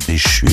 déchu.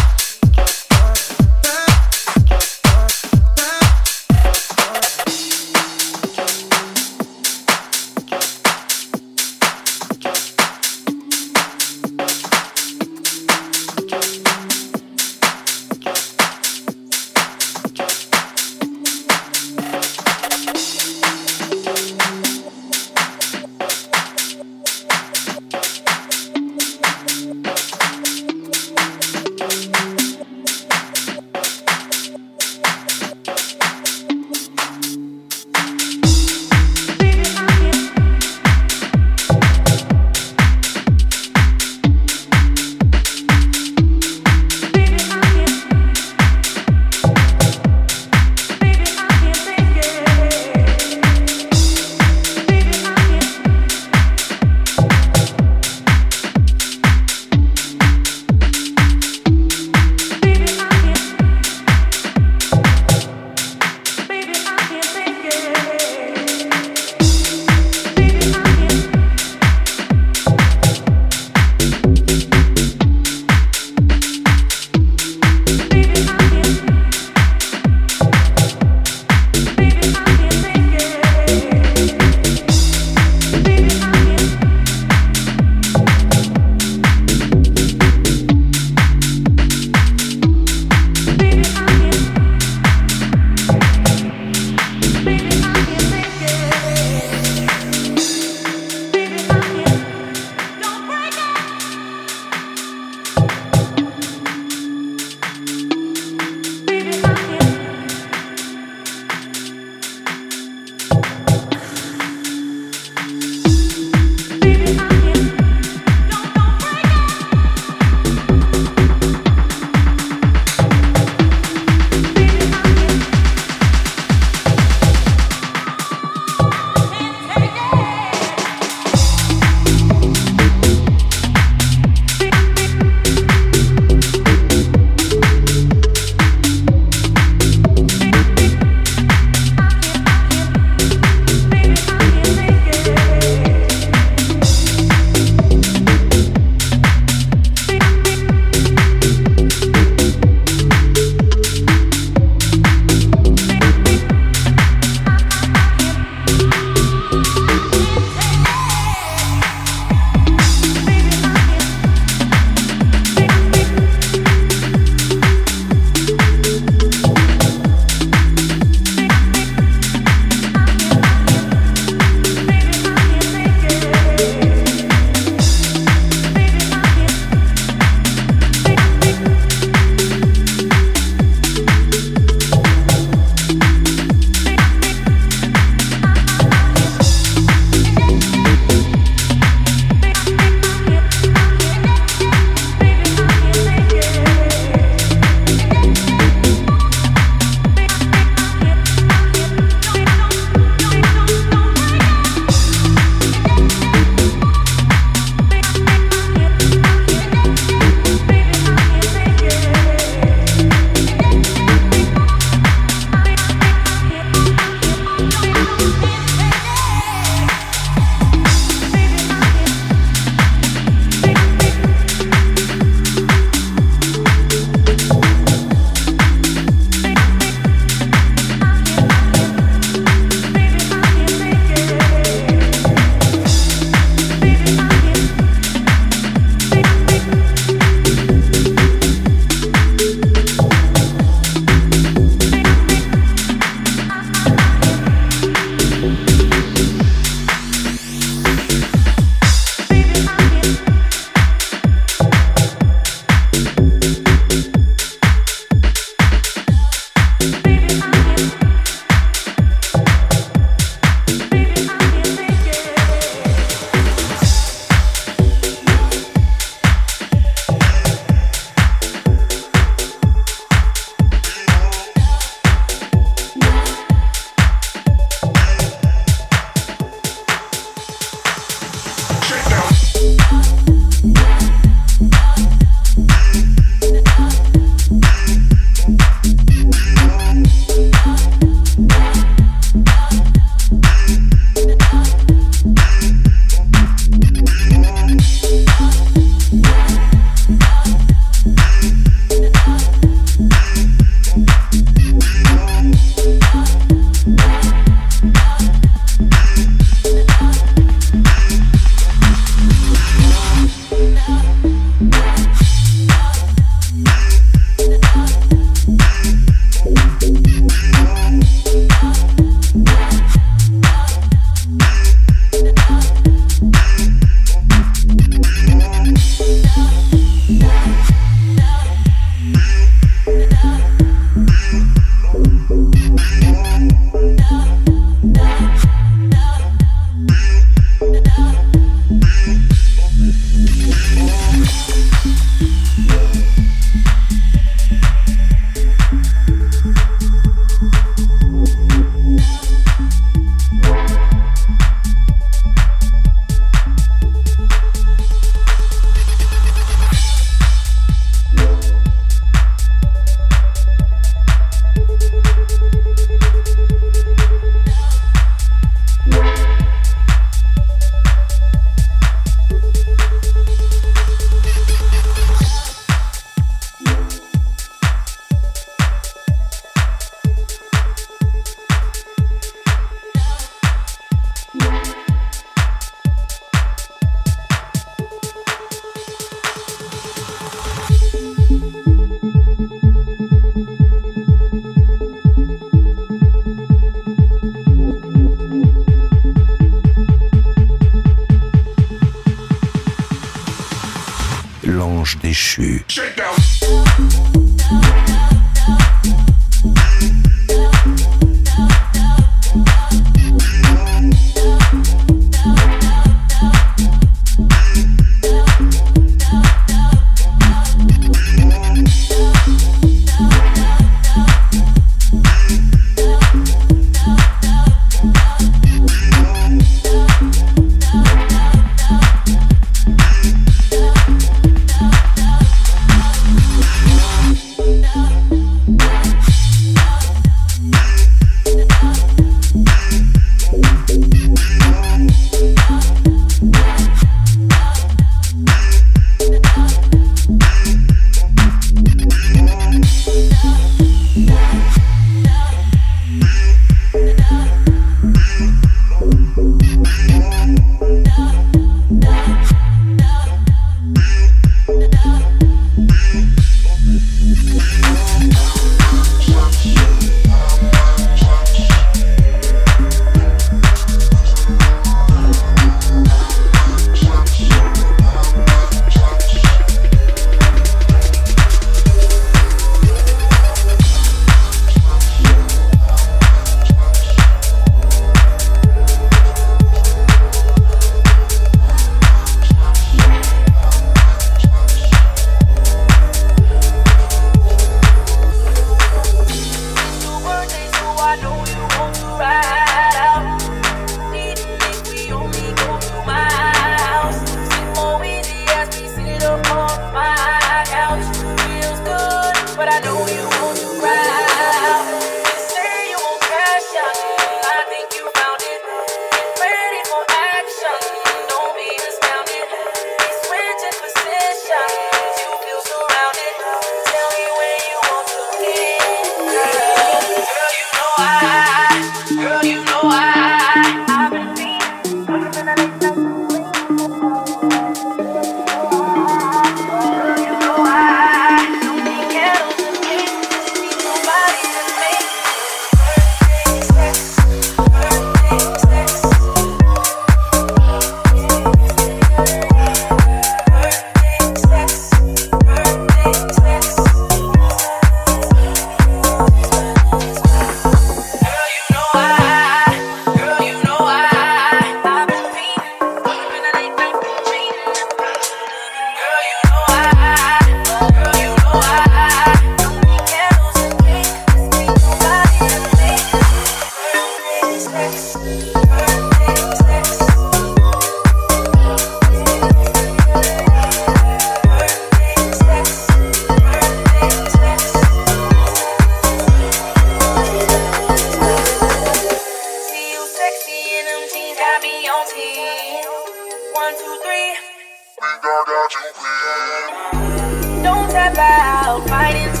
Don't tap out, fighting.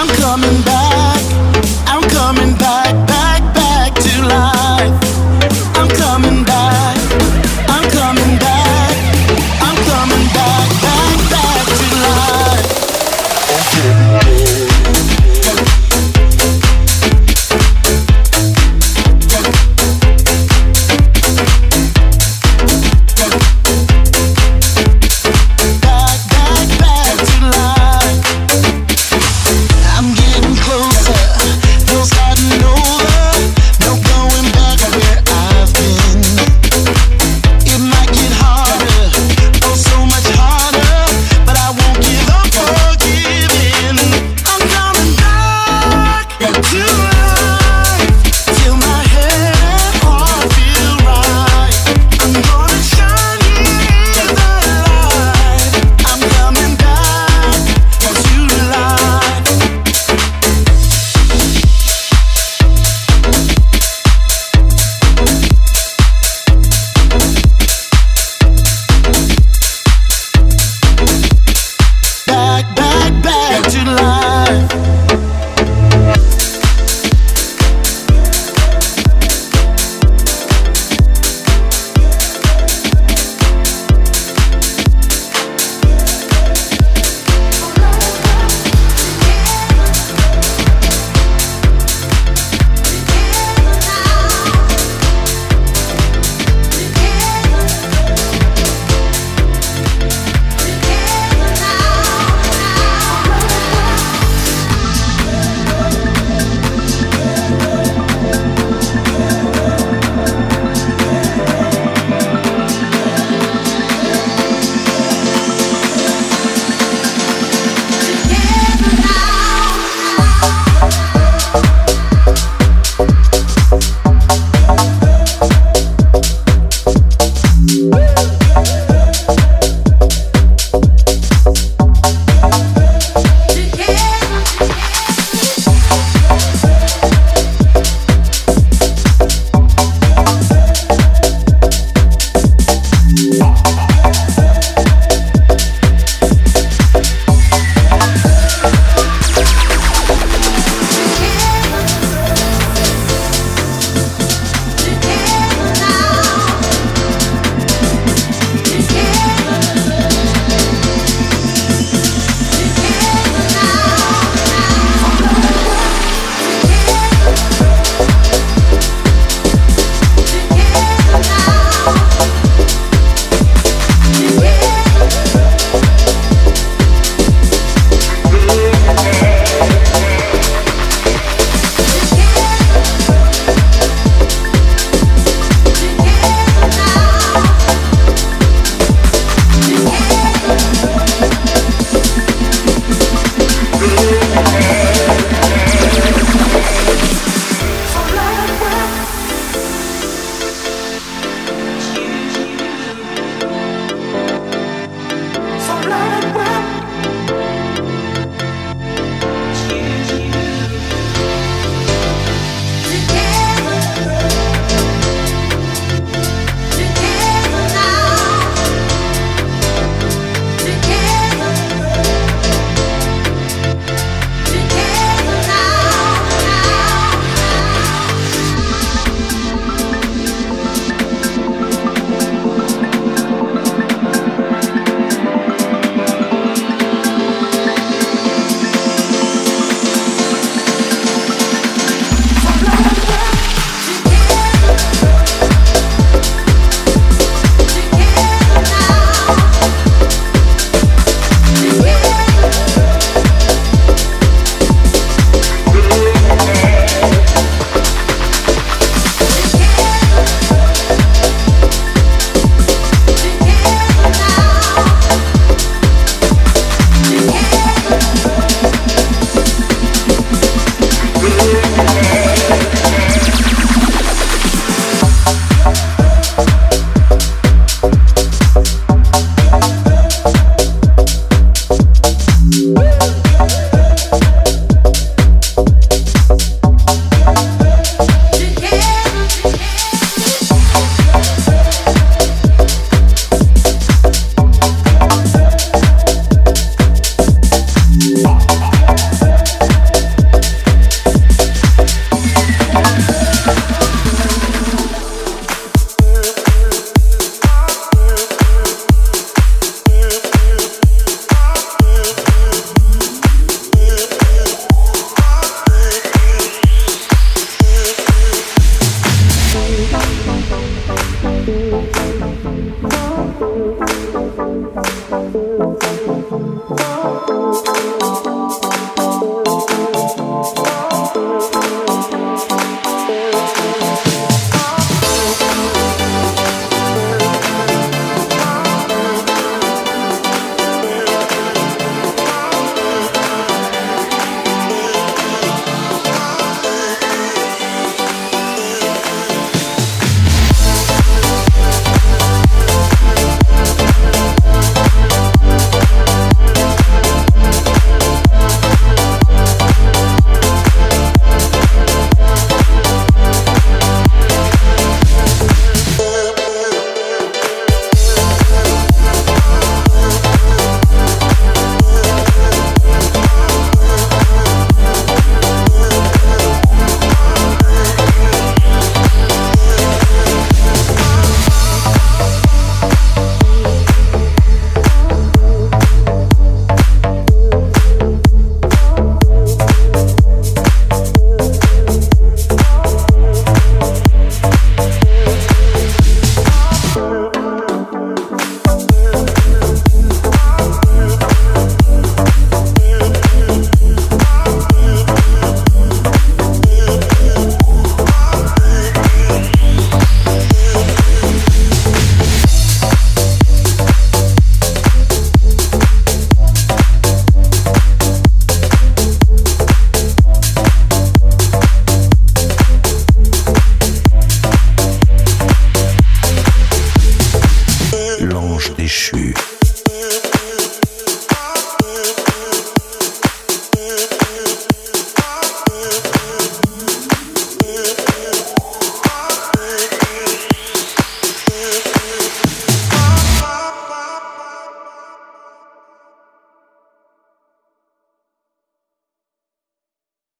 I'm coming back.